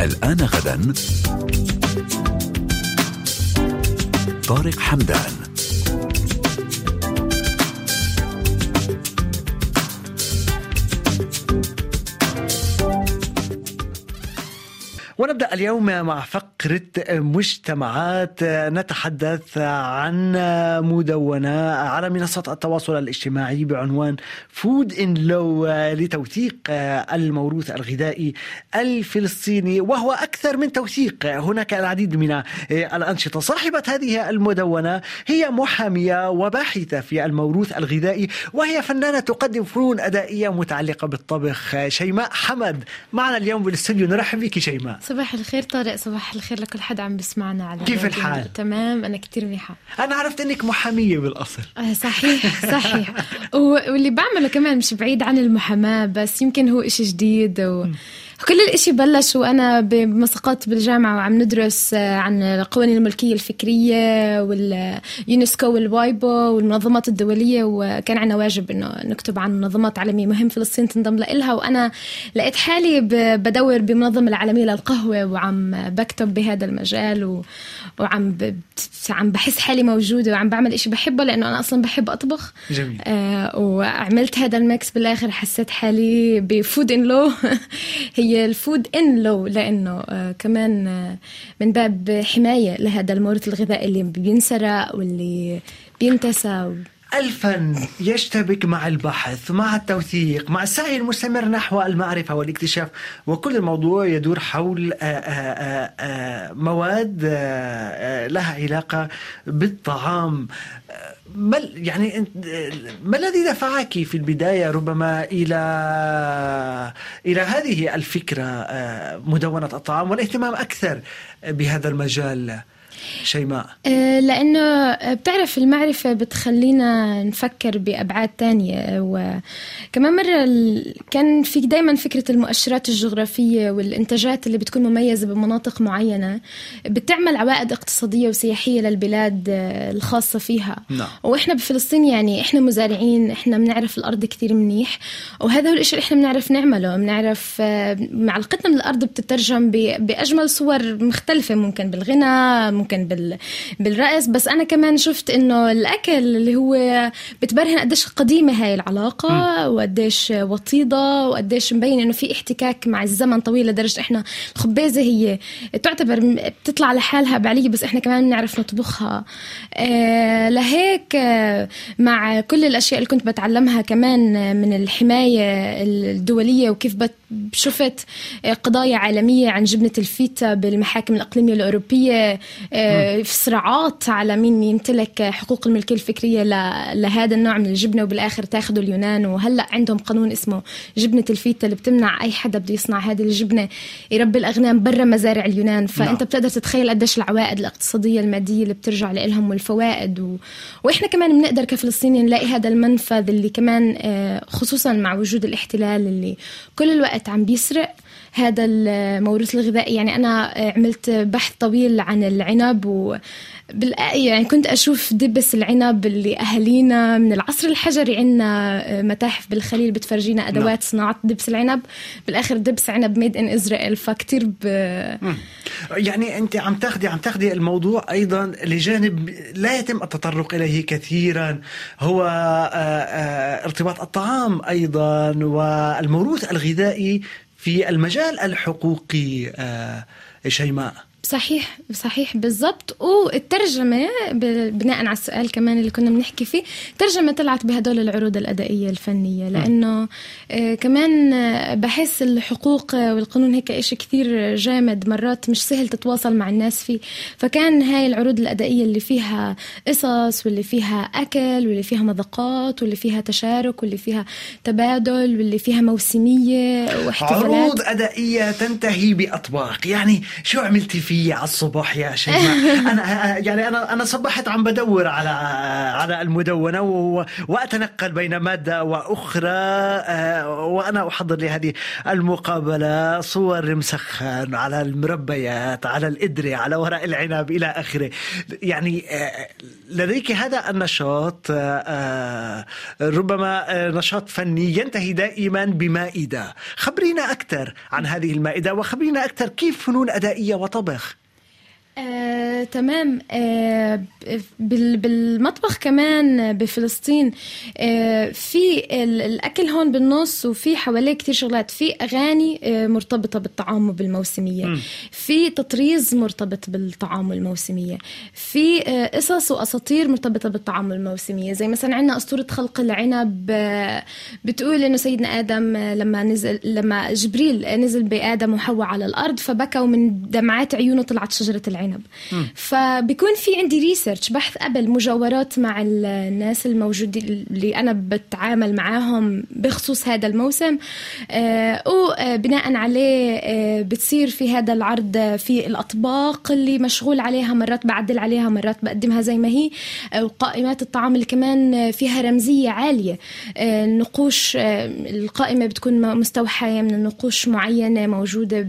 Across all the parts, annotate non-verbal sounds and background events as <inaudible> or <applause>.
الآن غدا. طارق حمدان. ونبدأ اليوم مع فقرة مجتمعات نتحدث عن مدونة على منصة التواصل الاجتماعي بعنوان فود إن لو لتوثيق الموروث الغذائي الفلسطيني وهو أكثر من توثيق. هناك العديد من الأنشطة. صاحبة هذه المدونة هي محامية وباحثة في الموروث الغذائي وهي فنانة تقدم فنون أدائية متعلقة بالطبخ شيماء حمد. معنا اليوم بالاستوديو نرحب بك شيماء. صباح الخير طارق صباح الخير لكل حد عم بسمعنا على كيف الحال؟ تمام أنا كتير منيحة. أنا عرفت إنك محامية بالأصل. آه صحيح صحيح. <laughs> واللي بعمله كمان مش بعيد عن المحاماة بس يمكن هو إشي جديد و... كل الإشي بلش وأنا بمساقات بالجامعة وعم ندرس آه، عن القوانين الملكية الفكرية واليونسكو والوايبو والمنظمات الدولية وكان عنا واجب إنه نكتب عن منظمات عالمية مهم فلسطين تنضم لها وأنا لقيت حالي بدور بمنظمة العالمية للقهوة وعم بكتب بهذا المجال و... وعم ب... عم بحس حالي موجودة وعم بعمل إشي بحبه لأنه أنا أصلا بحب أطبخ. جميل. آه وعملت هذا ال mix بالآخر حسيت حالي ب Food in Law هي الفود إن لو لأنه آه كمان آه من باب حماية لهذا المورد الغذائي اللي بينسرق واللي بينتسى الفن يشتبك مع البحث مع التوثيق مع السعي المستمر نحو المعرفة والاكتشاف وكل الموضوع يدور حول آه، آه، آه، مواد لها علاقة بالطعام ما يعني ما الذي دفعك في البداية ربما إلى إلى هذه الفكرة مدونة الطعام والاهتمام أكثر بهذا المجال؟ شيماء. آه، لأنه بتعرف المعرفة بتخلينا نفكر بأبعاد تانية وكمان مرة كان في دايما فكرة المؤشرات الجغرافية والإنتاجات اللي بتكون مميزة بمناطق معينة بتعمل عوائد اقتصادية وسياحية للبلاد آه، الخاصة فيها. نعم. وإحنا بفلسطين يعني إحنا مزارعين إحنا بنعرف الأرض كثير منيح وهذا هو الإشي اللي إحنا بنعرف نعمله. بنعرف آه، معلقتنا من الأرض بتترجم بأجمل صور مختلفة ممكن بالغنى ممكن ممكن بال بالرأس بس أنا كمان شفت إنه الأكل اللي هو بتبرهن قديش قديمة هاي العلاقة م. وقديش وطيدة وقديش مبين إنه في احتكاك مع الزمن طويل لدرجة إحنا الخبازة هي تعتبر بتطلع لحالها بعلية بس إحنا كمان بنعرف نطبخها آه لهيك آه مع كل الأشياء اللي كنت بتعلمها كمان من الحماية الدولية وكيف شفت قضايا عالمية عن جبنة الفيتا بالمحاكم الإقليمية الأوروبية آه، في صراعات على مين يمتلك حقوق الملكية الفكرية لهذا النوع من الجبنة وبالآخر تاخذوا اليونان. وهلأ عندهم قانون اسمه جبنة الفيتا اللي بتمنع أي حدا بده يصنع هذه الجبنة. يربي الأغنام برا مزارع اليونان. فأنت نعم. بتقدر تتخيل قديش العوائد الاقتصادية المادية اللي بترجع لهم والفوائد. و... وإحنا كمان بنقدر كفلسطينيين نلاقي هذا المنفذ اللي كمان آه، خصوصا مع وجود الاحتلال اللي كل الوقت عم بيسرق. هذا الموروث الغذائي. يعني أنا عملت بحث طويل عن العنب و يعني كنت أشوف دبس العنب اللي أهالينا من العصر الحجري عندنا متاحف بالخليل بتفرجينا أدوات نعم. صناعة دبس العنب. بالآخر دبس عنب ميد إن إسرائيل فكتير ب... يعني أنت عم تاخدي عم تاخدي الموضوع أيضا لجانب لا يتم التطرق إليه كثيرا. هو آه، آه، ارتباط الطعام أيضا والموروث الغذائي في المجال الحقوقي آه، شيماء. صحيح صحيح بالضبط. والترجمة بناء على السؤال كمان اللي كنا بنحكي فيه ترجمة طلعت بهدول العروض الأدائية الفنية. لأنه آه كمان بحس الحقوق والقانون هيك إشي كثير جامد مرات مش سهل تتواصل مع الناس فيه. فكان هاي العروض الأدائية اللي فيها قصص واللي فيها أكل واللي فيها مذاقات واللي فيها تشارك واللي فيها تبادل واللي فيها موسمية واحتفالات. عروض أدائية تنتهي بأطباق. يعني شو عملتي فيه عنبية على الصبح يا شيماء. <laughs> أنا يعني أنا أنا صبحت عم بدور على على المدونة وأتنقل بين مادة وأخرى آه، وأنا أحضر لهذه المقابلة. صور مسخن على المربيات على الإدري على ورق العنب إلى آخره. يعني آه، لديك هذا النشاط آه، ربما نشاط فني ينتهي دائما بمائدة. خبرينا أكثر عن هذه المائدة وخبرينا أكثر كيف فنون أدائية وطبخ. آه، تمام. آه، بالمطبخ كمان بفلسطين آه، في الأكل هون بالنص وفي حواليه كتير شغلات. في أغاني آه، مرتبطة بالطعام وبالموسمية. م. في تطريز مرتبط بالطعام والموسمية. في آه، قصص وأساطير مرتبطة بالطعام والموسمية. زي مثلا عندنا أسطورة خلق العنب آه، بتقول إنه سيدنا آدم آه، لما نزل لما جبريل نزل بآدم وحواء على الأرض فبكوا من دمعات عيونه طلعت شجرة العنب. العنب فبيكون في عندي ريسيرش بحث قبل مجاورات مع الناس الموجودين اللي أنا بتعامل معاهم بخصوص هذا الموسم. آه وبناء عليه آه بتصير في هذا العرض في الأطباق اللي مشغول عليها مرات بعدل عليها مرات بقدمها زي ما هي. آه وقائمات الطعام اللي كمان فيها رمزية عالية. آه النقوش آه القائمة بتكون مستوحاة من نقوش معينة موجودة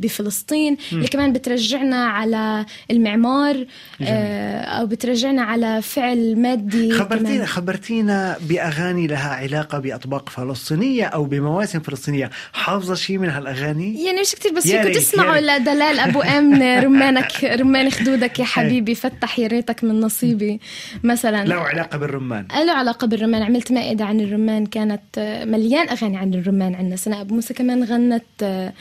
بفلسطين. اللي كمان بترجعنا على المعمار. آه، أو بترجعنا على فعل مادي خبرتينا كمان. خبرتينا بأغاني لها علاقة بأطباق فلسطينية أو بمواسم فلسطينية. حافظة شيء من هالأغاني؟ يعني مش كثير بس فيكم تسمعوا لدلال أبو <laughs> أمن رمانك رمان خدودك يا حبيبي. فتح يا ريتك من نصيبي مثلا. له علاقة بالرمان. له علاقة بالرمان. عملت مائدة عن الرمان كانت مليان أغاني عن الرمان عندنا. سناء أبو موسى كمان غنت آه،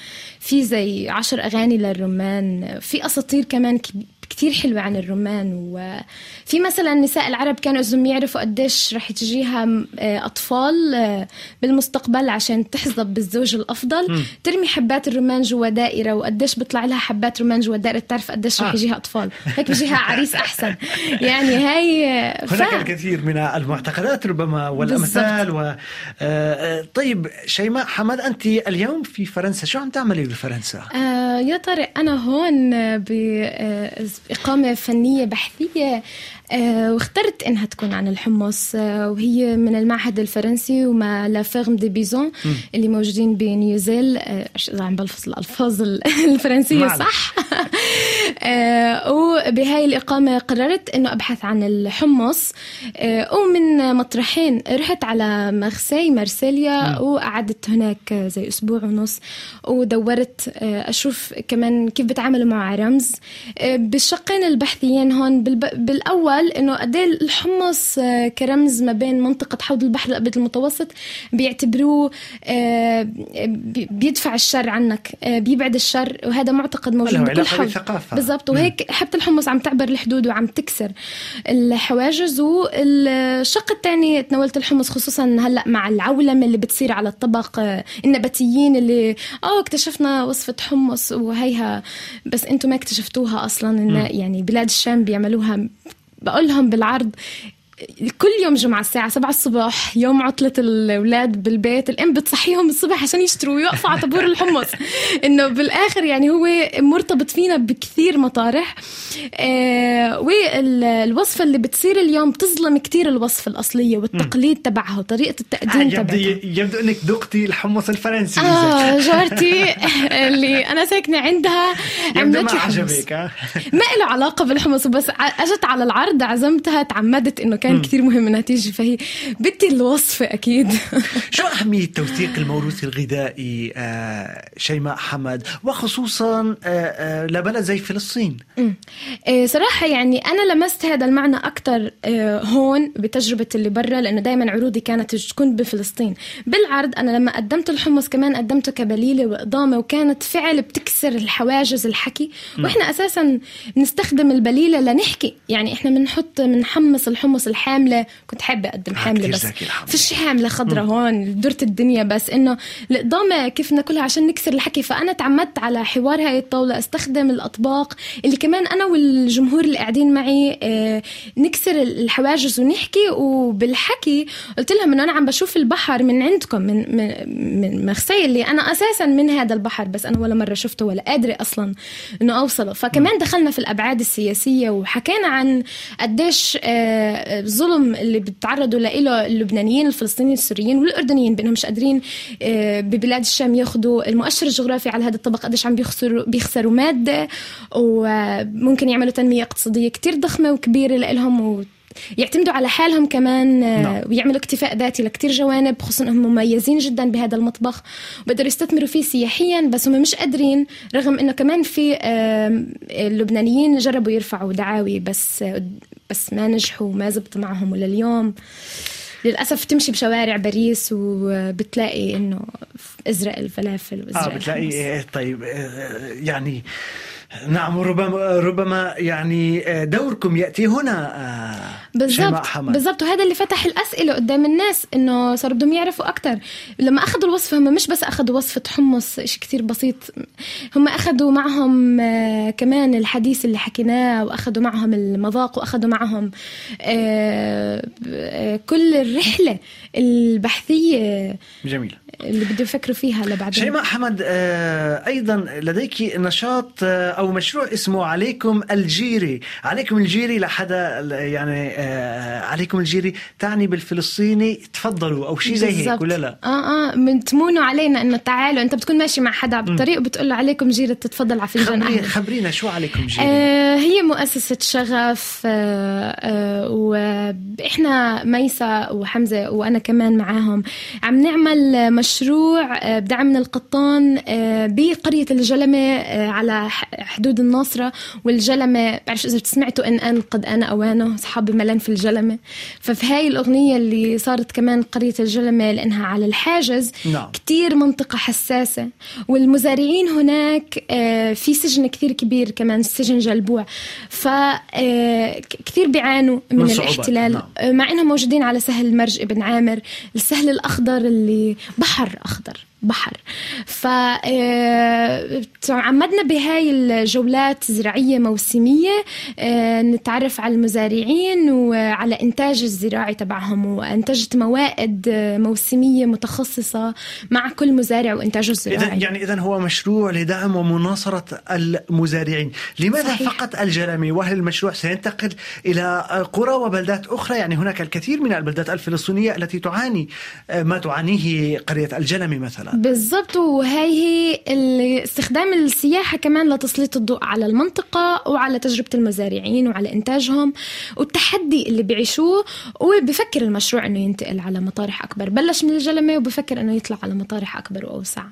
في زي عشر أغاني للرمان في أساطير كمان كتير حلوة عن الرمان وفي مثلا نساء العرب كانوا إذا يعرفوا قديش رح تجيها آه، أطفال آه، بالمستقبل عشان تحظى بالزوج الأفضل م. ترمي حبات الرمان جوا دائرة وقديش بيطلع لها حبات رمان جوا دائرة تعرف قديش رح آه. يجيها أطفال هيك بيجيها عريس أحسن <laughs> يعني هاي هناك الكثير من المعتقدات ربما والأمثال و... طيب شيماء حمد أنت اليوم في فرنسا شو عم تعملي بفرنسا؟ آه يا طارق أنا هون ب إقامة فنية بحثية آه، واخترت إنها تكون عن الحمص آه، وهي من المعهد الفرنسي ومع La Ferme du Buisson اللي موجودين ب Noisiel آه، عم بلفظ الألفاظ <laughs> الفرنسية صح. <laughs> وبهاي الإقامة قررت إنه أبحث عن الحمص. ومن مطرحين رحت على مارسي مارسيليا وقعدت هناك زي أسبوع ونص. ودورت أشوف كمان كيف بتعاملوا مع رمز. بالشقين البحثيين هون بالأول قال إنه قد إيه الحمص آه، كرمز ما بين منطقة حوض البحر الأبيض المتوسط بيعتبروه آه، بيدفع الشر عنك آه، بيبعد الشر. وهذا معتقد موجود بكل حوض. بالضبط. وهيك حبة الحمص عم تعبر الحدود وعم تكسر الحواجز. والشق الثاني تناولت الحمص خصوصا هلأ مع العولمة اللي بتصير على الطبق النباتيين اللي آه اكتشفنا وصفة حمص وهيها. بس أنتم ما اكتشفتوها أصلا يعني بلاد الشام بيعملوها. بقول لهم بالعرض كل يوم جمعة الساعة 7 الصبح يوم عطلة الأولاد بالبيت الأم بتصحيهم الصبح عشان يشتروا ويقفوا على طابور الحمص. <laughs> إنه بالآخر يعني هو مرتبط فينا بكثير مطارح. آه والوصفة اللي بتصير اليوم بتظلم كثير الوصفة الأصلية والتقليد تبعها وطريقة التقديم آه تبعها. يبدو إنك ذقتي الحمص الفرنسي. آه <laughs> جارتي اللي أنا ساكنة عندها عملت ما عجبك ما له علاقة بالحمص بس أجت على العرض عزمتها تعمدت إنه كان كان كثير مهم انها تيجي فهي بدي الوصفه أكيد. <laughs> شو أهمية توثيق الموروث الغذائي آه شيماء حمد؟ وخصوصا آه آه لبلد زي فلسطين. آه صراحة يعني أنا لمست هذا المعنى أكثر آه هون بتجربة اللي برا لأنه دائما عروضي كانت تكون بفلسطين. بالعرض أنا لما قدمت الحمص كمان قدمته كبليلة واضامه وكانت فعل بتكسر الحواجز الحكي. وإحنا أساسا بنستخدم البليلة لنحكي. يعني إحنا بنحط بنحمص الحمص الحكي حاملة كنت حابة أقدم حاملة بس فيش حاملة خضرة هون درت الدنيا بس إنه الاقدامه كيف ناكلها عشان نكسر الحكي. فأنا تعمدت على حوار هاي الطاولة أستخدم الأطباق اللي كمان أنا والجمهور اللي قاعدين معي آه، نكسر الحواجز ونحكي. وبالحكي قلت لهم إنه أنا عم بشوف البحر من عندكم من من, من مخسي اللي أنا أساسا من هذا البحر بس أنا ولا مرة شفته ولا قادرة أصلا إنه أوصله. فكمان دخلنا في الأبعاد السياسية وحكينا عن قديش الظلم آه، اللي بتعرضوا له اللبنانيين الفلسطينيين السوريين والأردنيين بأنهم مش قادرين آه، ببلاد الشام ياخذوا المؤشر الجغرافي على هذا الطبق قديش عم بيخسروا بيخسروا مادة وممكن يعملوا تنمية اقتصادية كتير ضخمة وكبيرة لهم يعتمدوا على حالهم كمان آه، نعم. ويعملوا اكتفاء ذاتي لكتير جوانب خصوصا إنهم مميزين جدا بهذا المطبخ بقدروا يستثمروا فيه سياحيا بس هم مش قادرين رغم إنه كمان في اللبنانيين جربوا يرفعوا دعاوي بس بس ما نجحوا وما زبط معهم ولليوم للأسف تمشي بشوارع باريس وبتلاقي إنه ازرق الفلافل وازرق آه بتلاقي الحمص. طيب يعني نعم ربما ربما يعني آه، دوركم يأتي هنا آه، بالضبط بالضبط. وهذا اللي فتح الأسئلة قدام الناس إنه صاروا بدهم يعرفوا أكثر لما أخذوا الوصفه هم مش بس أخذوا وصفه حمص شيء كثير بسيط. هم أخذوا معهم آه، كمان الحديث اللي حكيناه وأخذوا معهم المذاق وأخذوا معهم كل الرحلة البحثية جميله اللي بده يفكروا فيها لبعدين. شيماء حمد أيضا لديك نشاط أو مشروع اسمه عليكم الجيري. عليكم الجيري لحدا يعني آه عليكم الجيري. تعني بالفلسطيني تفضلوا أو شيء زي هيك ولا لا؟ آه آه من تمونوا علينا إنه تعالوا. أنت بتكون ماشي مع حدا بالطريق وبتقول له عليكم جيري تتفضل على فنجان خبرينا, خبرينا شو عليكم جيري؟ آه هي مؤسسة شغف آه آه وإحنا ميسا وحمزة وأنا كمان معاهم. عم نعمل مشروع آه بدعم من القطان آه بقرية الجلمة آه على حدود الناصرة والجلمة بعرفش إذا سمعتوا إن أن قد أنا أوانه أصحابي في الجلمة. ففي هاي الأغنية اللي صارت كمان قرية الجلمة لأنها على الحاجز نعم. كتير منطقة حساسة. والمزارعين هناك آه، في سجن كثير كبير كمان سجن جلبوع. فكثير آه، بيعانوا من, من الاحتلال. نعم. مع إنهم موجودين على سهل مرج ابن عامر السهل الأخضر اللي بحر أخضر. بحر. فتعمدنا بهاي الجولات زراعية موسمية آه، نتعرف على المزارعين وعلى إنتاج الزراعي تبعهم وأنتجت موائد موسمية متخصصة مع كل مزارع وإنتاجه الزراعي. إذن يعني إذا هو مشروع لدعم ومناصرة المزارعين. لماذا صحيح. فقط الجرمي وهل المشروع سينتقل إلى قرى وبلدات أخرى؟ يعني هناك الكثير من البلدات الفلسطينية التي تعاني آه، ما تعانيه قرية الجلمي مثلا. بالضبط وهي هي استخدام السياحة كمان لتسليط الضوء على المنطقة وعلى تجربة المزارعين وعلى إنتاجهم والتحدي اللي بيعيشوه. وبفكر المشروع أنه ينتقل على مطارح أكبر. بلش من الجلمة وبفكر أنه يطلع على مطارح أكبر وأوسع.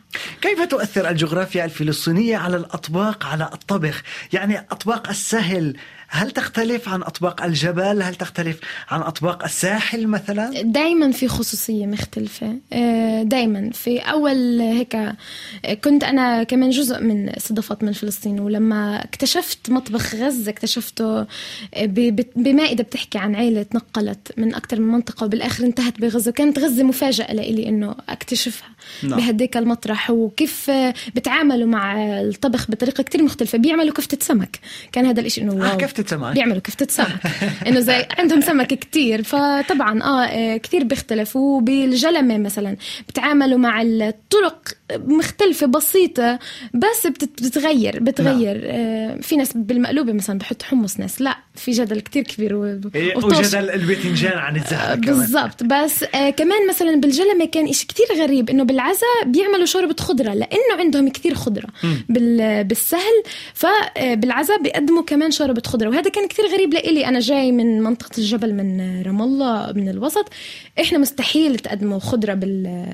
كيف تؤثر الجغرافيا الفلسطينية على الأطباق على الطبخ؟ يعني أطباق السهل هل تختلف عن أطباق الجبل؟ هل تختلف عن أطباق الساحل مثلا؟ دايما في خصوصية مختلفة. آه، دايما في أول هيك كنت أنا كمان جزء من استضافات من فلسطين ولما اكتشفت مطبخ غزة اكتشفته بمائدة بتحكي عن عائلة تنقلت من أكثر من منطقة وبالآخر انتهت بغزة وكانت غزة مفاجأة لإلي إنه أكتشفها نعم. بهديك المطرح وكيف بتعاملوا مع الطبخ بطريقة كتير مختلفة بيعملوا كفتة سمك. كان هذا الإشي إنه آه كفتة سمك. بيعملوا كفتة سمك. إنه زي عندهم سمك كتير فطبعا آه كتير بيختلف وبالجلمة مثلا بتعاملوا مع الطرق مختلفة بسيطة بس بتتغير بتغير. نعم. آه في ناس بالمقلوبة مثلا بحط حمص ناس لا في جدل كتير كبير و... إيه، وجدل الباذنجان عن الزهر بالضبط. بس آه كمان مثلا بالجلمة كان إشي كتير غريب إنه بالعزاء بيعملوا شوربة خضرة لأنه عندهم كتير خضرة بال... بالسهل. فبالعزاء بيقدموا كمان شوربة خضرة. وهذا كان كتير غريب لإلي. أنا جاي من منطقة الجبل من رام الله من الوسط. إحنا مستحيل تقدموا خضرة بال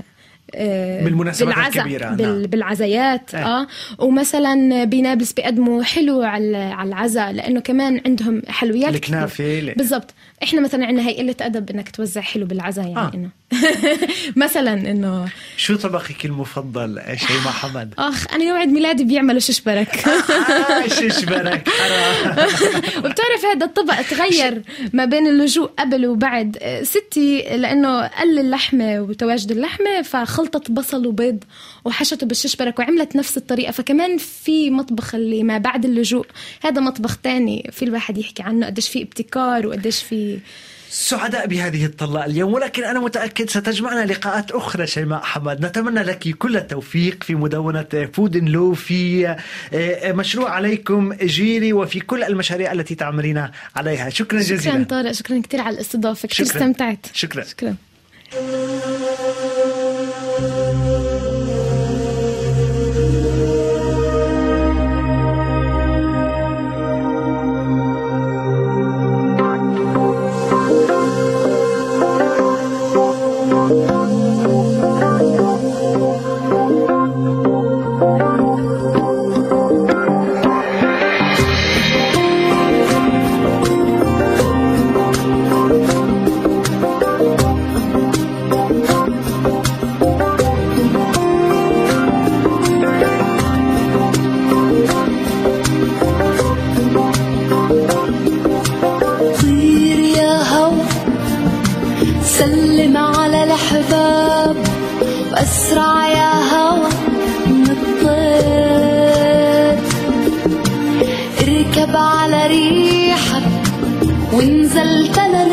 آه، بالمناسبات الكبيرة بال... نعم. بالعزايات آه, آه. ومثلا بنابلس بيقدموا حلو على على العزاء لأنه كمان عندهم حلويات الكنافة بالضبط إحنا مثلا عندنا هي قلة أدب إنك توزع حلو بالعزاء يعني آه. إنه <laughs> مثلا إنه شو طبقك المفضل؟ شيماء حمد؟ <laughs> أخ أنا يوم عيد ميلادي بيعملوا ششبرك. <laughs> آه ششبرك وبتعرف هذا الطبق تغير ما بين اللجوء قبل وبعد. ستي لأنه قل اللحمة وتواجد اللحمة فخلطت بصل وبيض وحشته بالششبرك وعملت نفس الطريقة. فكمان في مطبخ اللي ما بعد اللجوء هذا مطبخ تاني في الواحد يحكي عنه قديش في ابتكار وقديش في سعداء بهذه الطلة اليوم ولكن أنا متأكد ستجمعنا لقاءات أخرى شيماء حمد نتمنى لك كل التوفيق في مدونة فود لو في آه، مشروع عليكم جيري وفي كل المشاريع التي تعملين عليها. شكرا جزيلا. شكرا طارق شكرا كثير على الاستضافة كثير استمتعت. شكرا. شكرا. وانزلت أنا